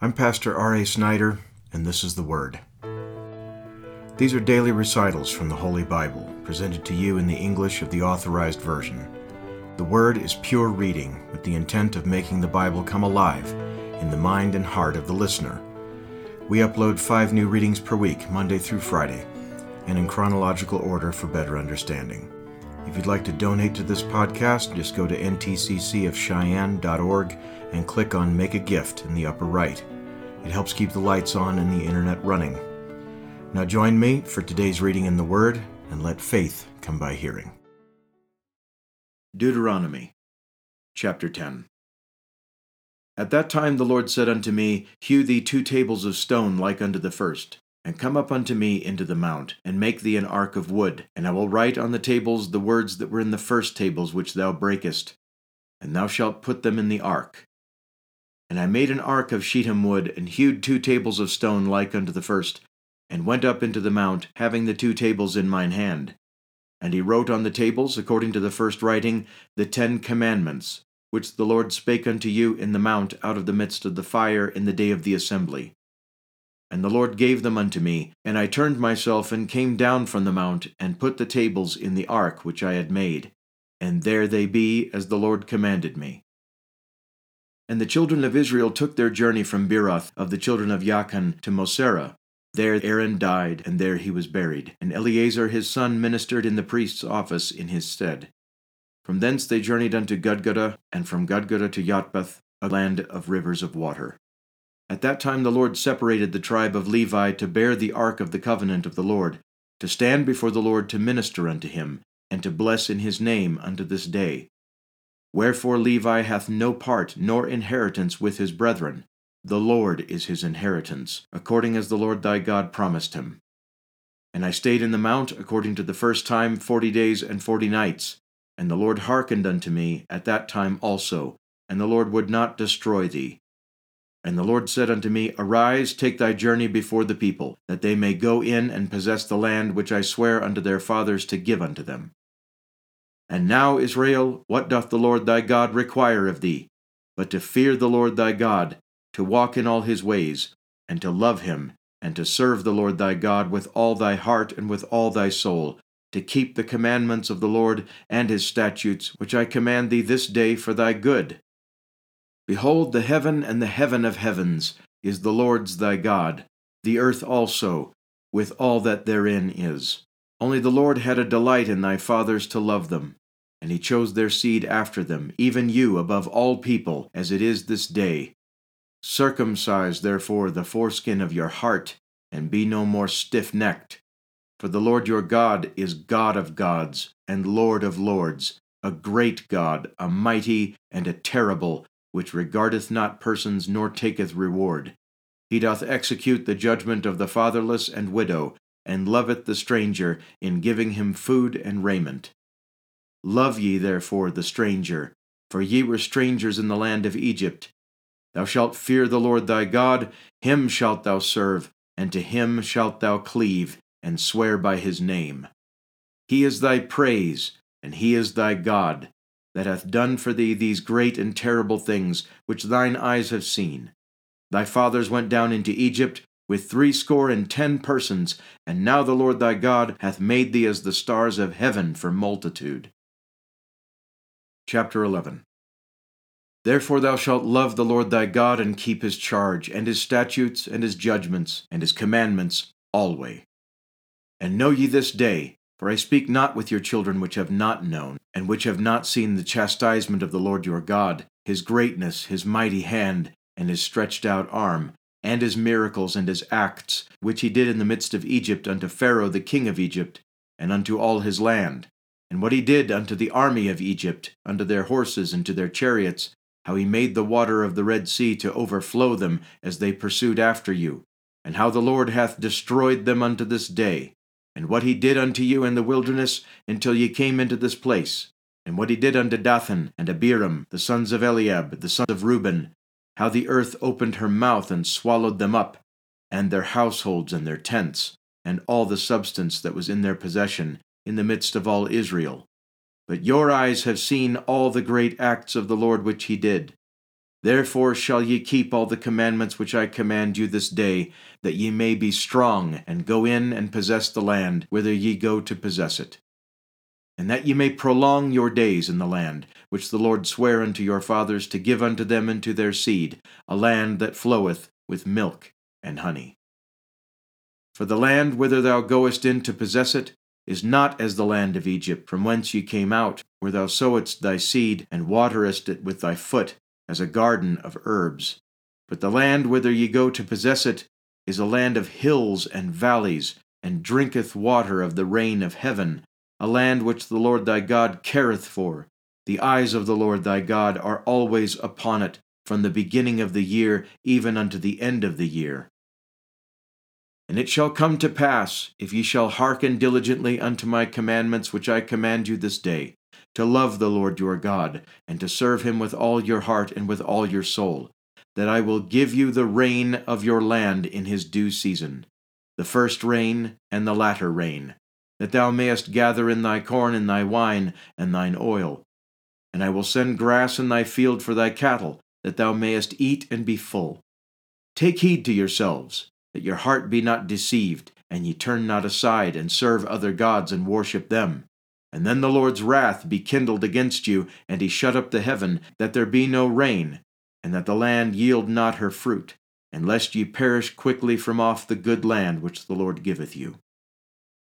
I'm Pastor R.A. Snider, and this is the Word. These are daily recitals from the Holy Bible, presented to you in the English of the Authorized Version. The Word is pure reading, with the intent of making the Bible come alive in the mind and heart of the listener. We upload five new readings per week, Monday through Friday, and in chronological order for better understanding. If you'd like to donate to this podcast, just go to ntccofcheyenne.org and click on Make a Gift in the upper right. It helps keep the lights on and the internet running. Now join me for today's reading in the Word and let faith come by hearing. Deuteronomy chapter 10 At that time the Lord said unto me, Hew thee two tables of stone like unto the first, and come up unto me into the mount, and make thee an ark of wood, and I will write on the tables the words that were in the first tables which thou breakest, and thou shalt put them in the ark. And I made an ark of shittim wood, and hewed two tables of stone like unto the first, and went up into the mount, having the two tables in mine hand. And he wrote on the tables, according to the first writing, the Ten Commandments, which the Lord spake unto you in the mount out of the midst of the fire in the day of the assembly. And the Lord gave them unto me, and I turned myself and came down from the mount, and put the tables in the ark which I had made, and there they be as the Lord commanded me. And the children of Israel took their journey from Beeroth of the children of Jaakan to Mosera. There Aaron died, and there he was buried, and Eleazar his son ministered in the priest's office in his stead. From thence they journeyed unto Gudgodah, and from Gudgodah to Jotbath, a land of rivers of water. At that time the Lord separated the tribe of Levi to bear the ark of the covenant of the Lord, to stand before the Lord to minister unto him, and to bless in his name unto this day. Wherefore Levi hath no part nor inheritance with his brethren. The Lord is his inheritance, according as the Lord thy God promised him. And I stayed in the mount, according to the first time, forty days and forty nights. And the Lord hearkened unto me at that time also, and the Lord would not destroy thee. And the Lord said unto me, Arise, take thy journey before the people, that they may go in and possess the land which I swear unto their fathers to give unto them. And now, Israel, what doth the Lord thy God require of thee, but to fear the Lord thy God, to walk in all his ways, and to love him, and to serve the Lord thy God with all thy heart and with all thy soul, to keep the commandments of the Lord and his statutes, which I command thee this day for thy good. Behold, the heaven and the heaven of heavens is the Lord's thy God, the earth also, with all that therein is. Only the Lord had a delight in thy fathers to love them, and he chose their seed after them, even you above all people, as it is this day. Circumcise therefore the foreskin of your heart, and be no more stiff necked. For the Lord your God is God of gods, and Lord of lords, a great God, a mighty and a terrible, which regardeth not persons nor taketh reward. He doth execute the judgment of the fatherless and widow, and loveth the stranger in giving him food and raiment. Love ye therefore the stranger, for ye were strangers in the land of Egypt. Thou shalt fear the Lord thy God, him shalt thou serve, and to him shalt thou cleave, and swear by his name. He is thy praise, and he is thy God, that hath done for thee these great and terrible things which thine eyes have seen. Thy fathers went down into Egypt with threescore and ten persons, and now the Lord thy God hath made thee as the stars of heaven for multitude. Chapter 11 Therefore thou shalt love the Lord thy God, and keep his charge, and his statutes, and his judgments, and his commandments alway. And know ye this day, for I speak not with your children which have not known, and which have not seen the chastisement of the Lord your God, his greatness, his mighty hand, and his stretched out arm, and his miracles and his acts, which he did in the midst of Egypt unto Pharaoh the king of Egypt, and unto all his land, and what he did unto the army of Egypt, unto their horses and to their chariots, how he made the water of the Red Sea to overflow them as they pursued after you, and how the Lord hath destroyed them unto this day, and what he did unto you in the wilderness until ye came into this place, and what he did unto Dathan and Abiram, the sons of Eliab, the sons of Reuben, how the earth opened her mouth and swallowed them up, and their households and their tents, and all the substance that was in their possession, in the midst of all Israel. But your eyes have seen all the great acts of the Lord which he did. Therefore shall ye keep all the commandments which I command you this day, that ye may be strong, and go in and possess the land, whither ye go to possess it. And that ye may prolong your days in the land, which the Lord sware unto your fathers to give unto them and to their seed, a land that floweth with milk and honey. For the land whither thou goest in to possess it is not as the land of Egypt, from whence ye came out, where thou sowest thy seed, and waterest it with thy foot, as a garden of herbs. But the land whither ye go to possess it is a land of hills and valleys, and drinketh water of the rain of heaven, a land which the Lord thy God careth for. The eyes of the Lord thy God are always upon it, from the beginning of the year even unto the end of the year. And it shall come to pass, if ye shall hearken diligently unto my commandments which I command you this day, to love the Lord your God, and to serve him with all your heart and with all your soul, that I will give you the rain of your land in his due season, the first rain and the latter rain, that thou mayest gather in thy corn and thy wine and thine oil. And I will send grass in thy field for thy cattle, that thou mayest eat and be full. Take heed to yourselves, that your heart be not deceived, and ye turn not aside and serve other gods and worship them. And then the Lord's wrath be kindled against you, and he shut up the heaven, that there be no rain, and that the land yield not her fruit, and lest ye perish quickly from off the good land which the Lord giveth you.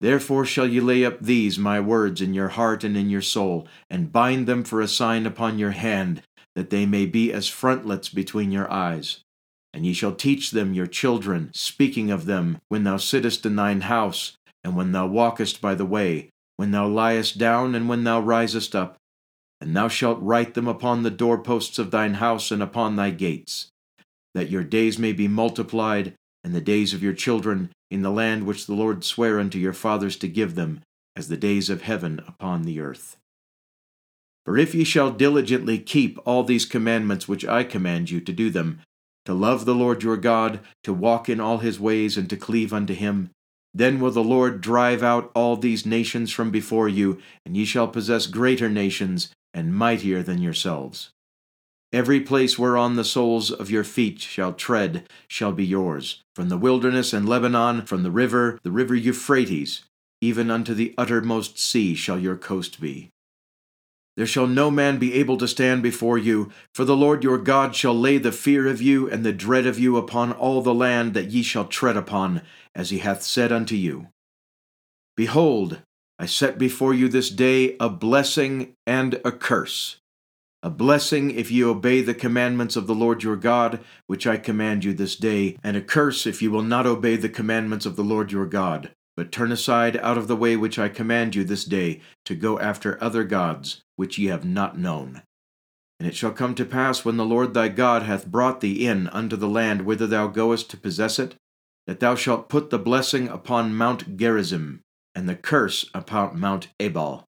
Therefore shall ye lay up these my words in your heart and in your soul, and bind them for a sign upon your hand, that they may be as frontlets between your eyes. And ye shall teach them your children, speaking of them when thou sittest in thine house, and when thou walkest by the way, when thou liest down, and when thou risest up. And thou shalt write them upon the doorposts of thine house and upon thy gates, that your days may be multiplied, and the days of your children in the land which the Lord sware unto your fathers to give them, as the days of heaven upon the earth. For if ye shall diligently keep all these commandments which I command you to do them, to love the Lord your God, to walk in all his ways, and to cleave unto him, then will the Lord drive out all these nations from before you, and ye shall possess greater nations, and mightier than yourselves. Every place whereon the soles of your feet shall tread shall be yours, from the wilderness and Lebanon, from the river, the river Euphrates, even unto the uttermost sea shall your coast be. There shall no man be able to stand before you, for the Lord your God shall lay the fear of you and the dread of you upon all the land that ye shall tread upon, as he hath said unto you. Behold, I set before you this day a blessing and a curse. A blessing if ye obey the commandments of the Lord your God, which I command you this day, and a curse if ye will not obey the commandments of the Lord your God, but turn aside out of the way which I command you this day, to go after other gods, which ye have not known. And it shall come to pass when the Lord thy God hath brought thee in unto the land whither thou goest to possess it, that thou shalt put the blessing upon Mount Gerizim, and the curse upon Mount Ebal.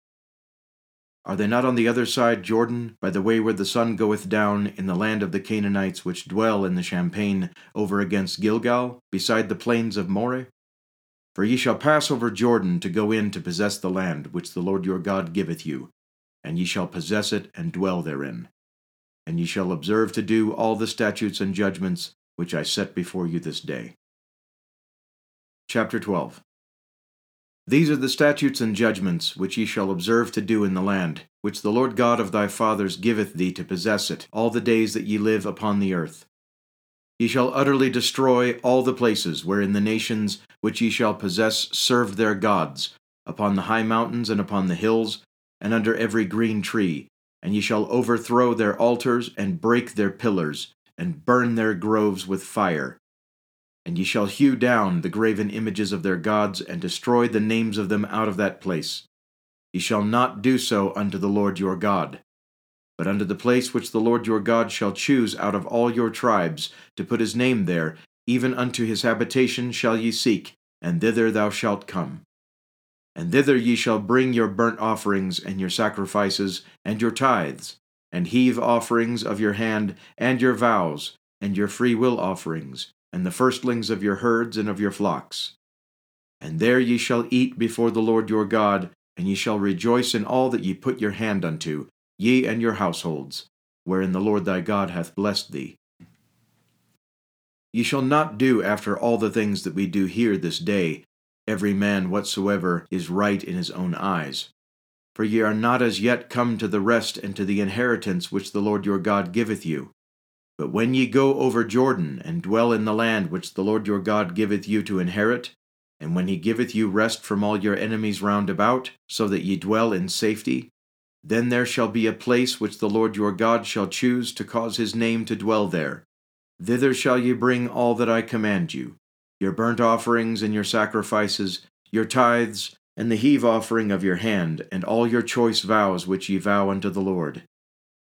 Are they not on the other side Jordan, by the way where the sun goeth down, in the land of the Canaanites which dwell in the champaign, over against Gilgal, beside the plains of Moreh? For ye shall pass over Jordan to go in to possess the land which the Lord your God giveth you, and ye shall possess it and dwell therein. And ye shall observe to do all the statutes and judgments which I set before you this day. Chapter 12 These are the statutes and judgments which ye shall observe to do in the land, which the Lord God of thy fathers giveth thee to possess it, all the days that ye live upon the earth. Ye shall utterly destroy all the places wherein the nations which ye shall possess served their gods, upon the high mountains and upon the hills, and under every green tree, and ye shall overthrow their altars, and break their pillars, and burn their groves with fire. And ye shall hew down the graven images of their gods, and destroy the names of them out of that place. Ye shall not do so unto the Lord your God. But unto the place which the Lord your God shall choose out of all your tribes, to put his name there, even unto his habitation shall ye seek, and thither thou shalt come. And thither ye shall bring your burnt offerings, and your sacrifices, and your tithes, and heave offerings of your hand, and your vows, and your free will offerings, and the firstlings of your herds and of your flocks. And there ye shall eat before the Lord your God, and ye shall rejoice in all that ye put your hand unto, ye and your households. wherein the Lord thy God hath blessed thee. Ye shall not do after all the things that we do here this day, every man whatsoever is right in his own eyes. For ye are not as yet come to the rest and to the inheritance which the Lord your God giveth you. But when ye go over Jordan, and dwell in the land which the Lord your God giveth you to inherit, and when he giveth you rest from all your enemies round about, so that ye dwell in safety, then there shall be a place which the Lord your God shall choose to cause his name to dwell there. Thither shall ye bring all that I command you your burnt offerings and your sacrifices, your tithes, and the heave offering of your hand, and all your choice vows which ye vow unto the Lord.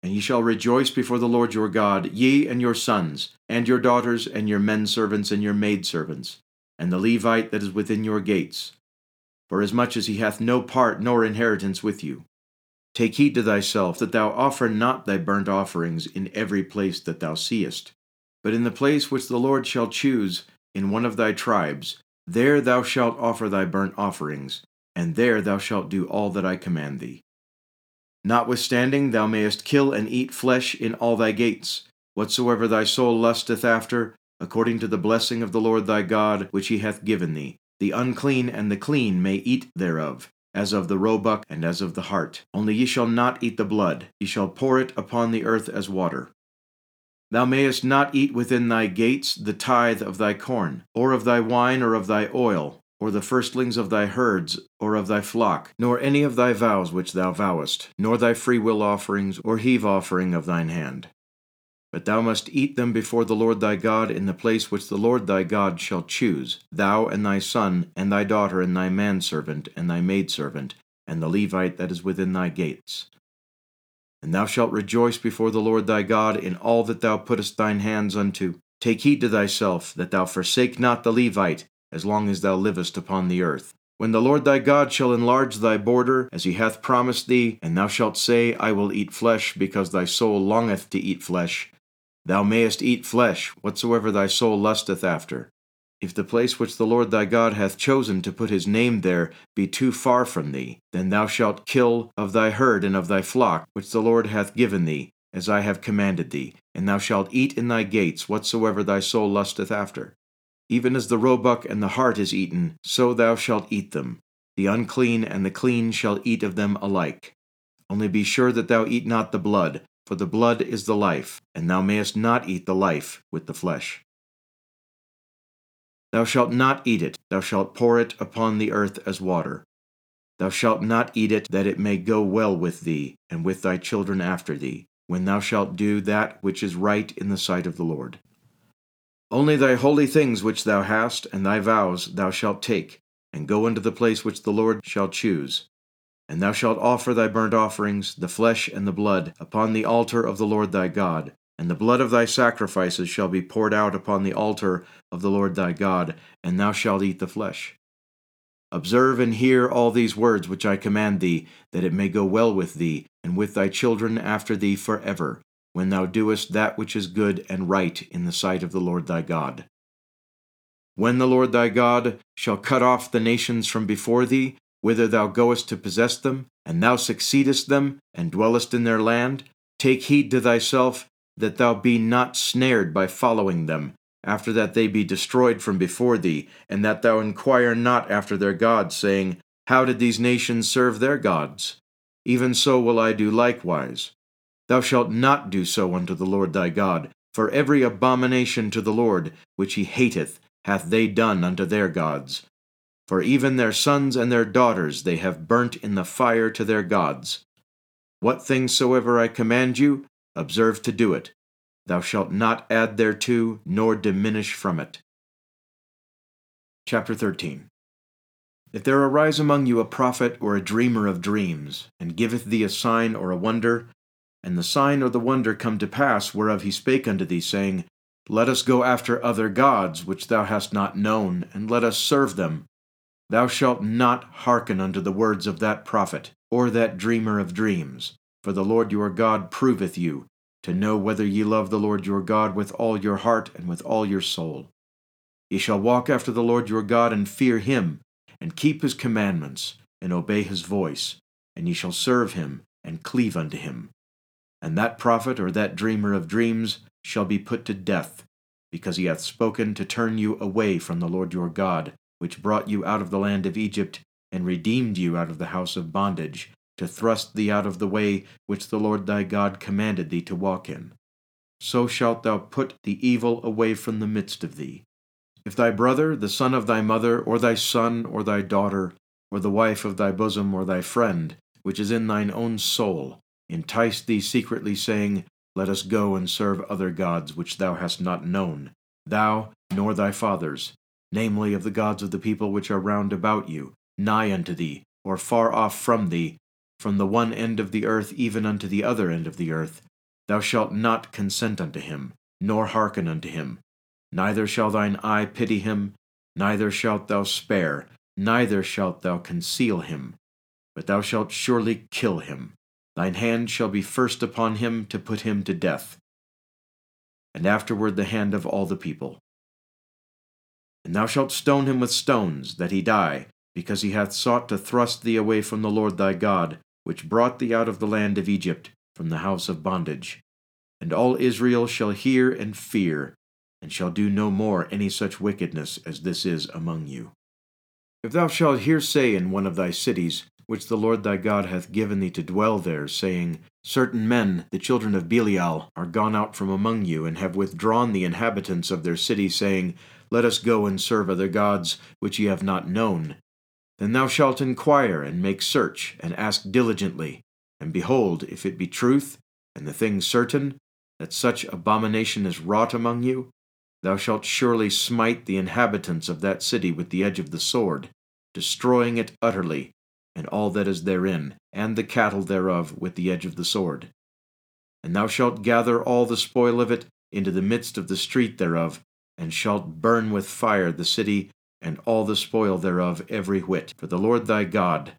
And ye shall rejoice before the Lord your God, ye and your sons, and your daughters, and your men servants, and your maid servants, and the Levite that is within your gates, forasmuch as he hath no part nor inheritance with you. Take heed to thyself that thou offer not thy burnt offerings in every place that thou seest, but in the place which the Lord shall choose in one of thy tribes, there thou shalt offer thy burnt offerings, and there thou shalt do all that I command thee. Notwithstanding, thou mayest kill and eat flesh in all thy gates, whatsoever thy soul lusteth after, according to the blessing of the Lord thy God, which he hath given thee. The unclean and the clean may eat thereof, as of the roebuck and as of the hart. Only ye shall not eat the blood, ye shall pour it upon the earth as water. Thou mayest not eat within thy gates the tithe of thy corn, or of thy wine, or of thy oil, or the firstlings of thy herds, or of thy flock, nor any of thy vows which thou vowest, nor thy freewill offerings, or heave offering of thine hand. But thou must eat them before the Lord thy God in the place which the Lord thy God shall choose, thou and thy son, and thy daughter, and thy manservant, and thy maidservant, and the Levite that is within thy gates. And thou shalt rejoice before the Lord thy God in all that thou puttest thine hands unto. Take heed to thyself, that thou forsake not the Levite, as long as thou livest upon the earth. When the Lord thy God shall enlarge thy border, as he hath promised thee, and thou shalt say, I will eat flesh, because thy soul longeth to eat flesh, thou mayest eat flesh, whatsoever thy soul lusteth after. If the place which the Lord thy God hath chosen to put his name there be too far from thee, then thou shalt kill of thy herd and of thy flock, which the Lord hath given thee, as I have commanded thee, and thou shalt eat in thy gates whatsoever thy soul lusteth after. Even as the roebuck and the hart is eaten, so thou shalt eat them. The unclean and the clean shall eat of them alike. Only be sure that thou eat not the blood, for the blood is the life, and thou mayest not eat the life with the flesh. Thou shalt not eat it, thou shalt pour it upon the earth as water. Thou shalt not eat it, that it may go well with thee, and with thy children after thee, when thou shalt do that which is right in the sight of the Lord. Only thy holy things which thou hast, and thy vows, thou shalt take, and go into the place which the Lord shall choose. And thou shalt offer thy burnt offerings, the flesh and the blood, upon the altar of the Lord thy God, and the blood of thy sacrifices shall be poured out upon the altar of the Lord thy God, and thou shalt eat the flesh. Observe and hear all these words which I command thee, that it may go well with thee, and with thy children after thee for ever, when thou doest that which is good and right in the sight of the Lord thy God. When the Lord thy God shall cut off the nations from before thee, whither thou goest to possess them, and thou succeedest them, and dwellest in their land, take heed to thyself that thou be not snared by following them, after that they be destroyed from before thee, and that thou inquire not after their gods, saying, How did these nations serve their gods? Even so will I do likewise. Thou shalt not do so unto the Lord thy God, for every abomination to the Lord, which he hateth, hath they done unto their gods. For even their sons and their daughters they have burnt in the fire to their gods. What things soever I command you, observe to do it. Thou shalt not add thereto, nor diminish from it. Chapter 13 If there arise among you a prophet or a dreamer of dreams, and giveth thee a sign or a wonder, and the sign or the wonder come to pass whereof he spake unto thee, saying, Let us go after other gods which thou hast not known, and let us serve them, thou shalt not hearken unto the words of that prophet, or that dreamer of dreams. For the Lord your God proveth you, to know whether ye love the Lord your God with all your heart and with all your soul. Ye shall walk after the Lord your God and fear him, and keep his commandments, and obey his voice, and ye shall serve him and cleave unto him. And that prophet or that dreamer of dreams shall be put to death, because he hath spoken to turn you away from the Lord your God, which brought you out of the land of Egypt, and redeemed you out of the house of bondage, to thrust thee out of the way which the Lord thy God commanded thee to walk in. So shalt thou put the evil away from the midst of thee. If thy brother, the son of thy mother, or thy son, or thy daughter, or the wife of thy bosom, or thy friend, which is in thine own soul, entice thee secretly, saying, Let us go and serve other gods which thou hast not known, thou nor thy fathers, namely of the gods of the people which are round about you, nigh unto thee, or far off from thee, from the one end of the earth even unto the other end of the earth, thou shalt not consent unto him, nor hearken unto him. Neither shall thine eye pity him, neither shalt thou spare, neither shalt thou conceal him, but thou shalt surely kill him. Thine hand shall be first upon him to put him to death, and afterward the hand of all the people. And thou shalt stone him with stones, that he die, because he hath sought to thrust thee away from the Lord thy God, which brought thee out of the land of Egypt, from the house of bondage. And all Israel shall hear and fear, and shall do no more any such wickedness as this is among you. If thou shalt hear say in one of thy cities, which the Lord thy God hath given thee to dwell there, saying, Certain men, the children of Belial, are gone out from among you, and have withdrawn the inhabitants of their city, saying, Let us go and serve other gods, which ye have not known. Then thou shalt inquire, and make search, and ask diligently. And behold, if it be truth, and the thing certain, that such abomination is wrought among you, thou shalt surely smite the inhabitants of that city with the edge of the sword, destroying it utterly, and all that is therein, and the cattle thereof with the edge of the sword. And thou shalt gather all the spoil of it into the midst of the street thereof, and shalt burn with fire the city and all the spoil thereof every whit, for the Lord thy God.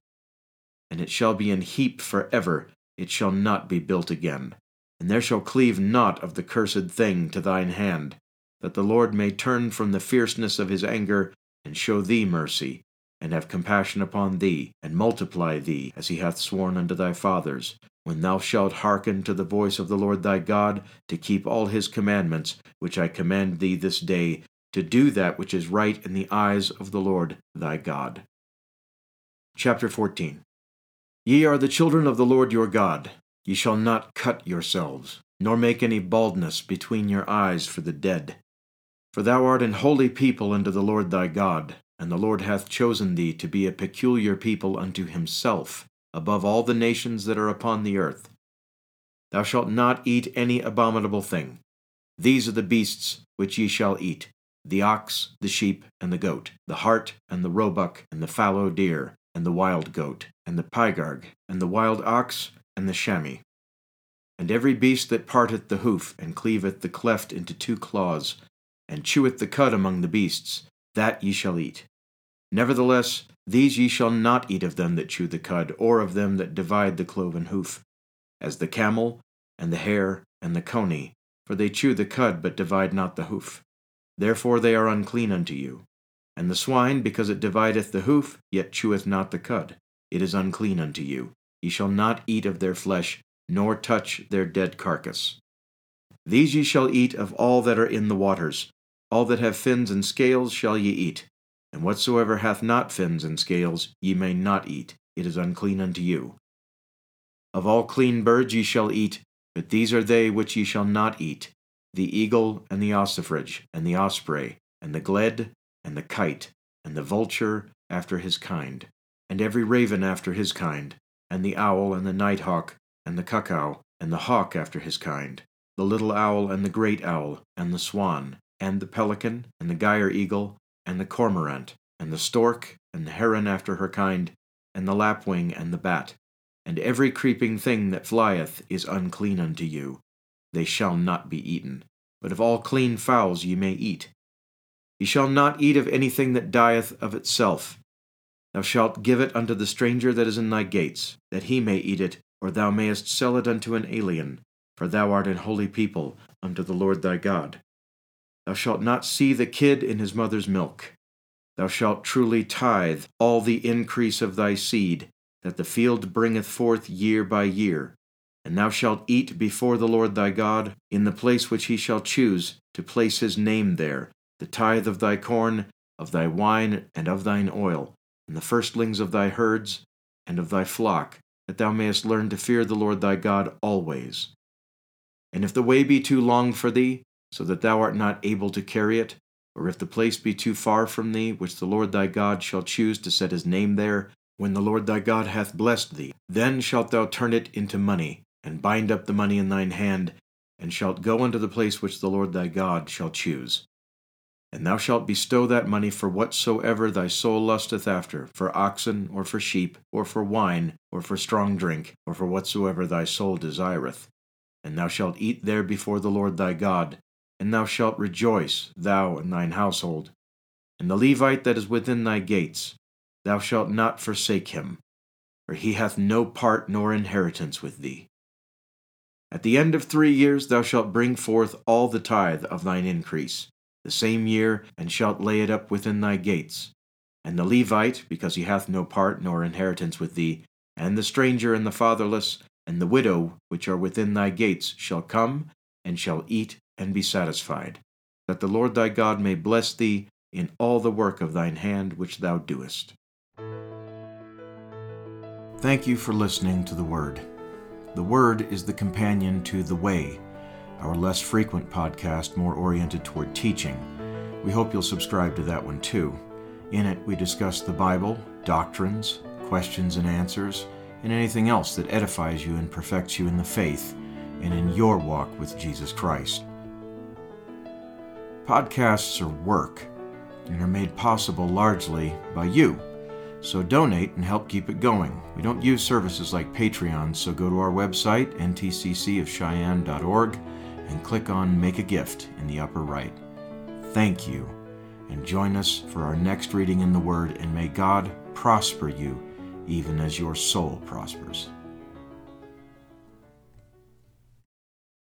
And it shall be in heap for ever, it shall not be built again. And there shall cleave naught of the cursed thing to thine hand, that the Lord may turn from the fierceness of his anger, and show thee mercy, and have compassion upon thee, and multiply thee, as he hath sworn unto thy fathers, when thou shalt hearken to the voice of the Lord thy God, to keep all his commandments, which I command thee this day, to do that which is right in the eyes of the Lord thy God. Chapter 14 Ye are the children of the Lord your God. Ye shall not cut yourselves, nor make any baldness between your eyes for the dead. For thou art an holy people unto the Lord thy God, and the Lord hath chosen thee to be a peculiar people unto himself, above all the nations that are upon the earth. Thou shalt not eat any abominable thing. These are the beasts which ye shall eat the ox, the sheep, and the goat, the hart, and the roebuck, and the fallow deer, and the wild goat, and the pygarg, and the wild ox, and the chamois. And every beast that parteth the hoof, and cleaveth the cleft into two claws, and cheweth the cud among the beasts, that ye shall eat. Nevertheless, these ye shall not eat of them that chew the cud, or of them that divide the cloven hoof, as the camel, and the hare, and the coney, for they chew the cud, but divide not the hoof. Therefore they are unclean unto you. And the swine, because it divideth the hoof, yet cheweth not the cud, it is unclean unto you. Ye shall not eat of their flesh, nor touch their dead carcass. These ye shall eat of all that are in the waters, all that have fins and scales shall ye eat, and whatsoever hath not fins and scales ye may not eat, it is unclean unto you. Of all clean birds ye shall eat, but these are they which ye shall not eat the eagle and the ossifrage, and the osprey, and the gled, and the kite, and the vulture after his kind, and every raven after his kind, and the owl and the nighthawk, and the cuckoo, and the hawk after his kind, the little owl and the great owl, and the swan, and the pelican, and the gier eagle, and the cormorant, and the stork, and the heron after her kind, and the lapwing, and the bat, and every creeping thing that flieth is unclean unto you. They shall not be eaten. But of all clean fowls ye may eat. Ye shall not eat of anything that dieth of itself. Thou shalt give it unto the stranger that is in thy gates, that he may eat it, or thou mayest sell it unto an alien, for thou art an holy people unto the Lord thy God. Thou shalt not see the kid in his mother's milk. Thou shalt truly tithe all the increase of thy seed, that the field bringeth forth year by year. And thou shalt eat before the Lord thy God in the place which he shall choose to place his name there, the tithe of thy corn, of thy wine, and of thine oil, and the firstlings of thy herds, and of thy flock, that thou mayest learn to fear the Lord thy God always. And if the way be too long for thee, so that thou art not able to carry it, or if the place be too far from thee, which the Lord thy God shall choose to set his name there, when the Lord thy God hath blessed thee, then shalt thou turn it into money, and bind up the money in thine hand, and shalt go unto the place which the Lord thy God shall choose. And thou shalt bestow that money for whatsoever thy soul lusteth after, for oxen, or for sheep, or for wine, or for strong drink, or for whatsoever thy soul desireth. And thou shalt eat there before the Lord thy God, and thou shalt rejoice, thou and thine household. And the Levite that is within thy gates, thou shalt not forsake him, for he hath no part nor inheritance with thee. At the end of three years thou shalt bring forth all the tithe of thine increase, the same year, and shalt lay it up within thy gates. And the Levite, because he hath no part nor inheritance with thee, and the stranger and the fatherless, and the widow which are within thy gates, shall come, and shall eat and be satisfied, that the Lord thy God may bless thee in all the work of thine hand which thou doest. Thank you for listening to the Word. The Word is the companion to The Way, our less frequent podcast more oriented toward teaching. We hope you'll subscribe to that one too. In it, we discuss the Bible, doctrines, questions and answers, and anything else that edifies you and perfects you in the faith and in your walk with Jesus Christ. Podcasts are work and are made possible largely by you. So donate and help keep it going. We don't use services like Patreon, so go to our website, ntccofcheyenne.org, and click on Make a Gift in the upper right. Thank you, and join us for our next reading in the Word, and may God prosper you even as your soul prospers.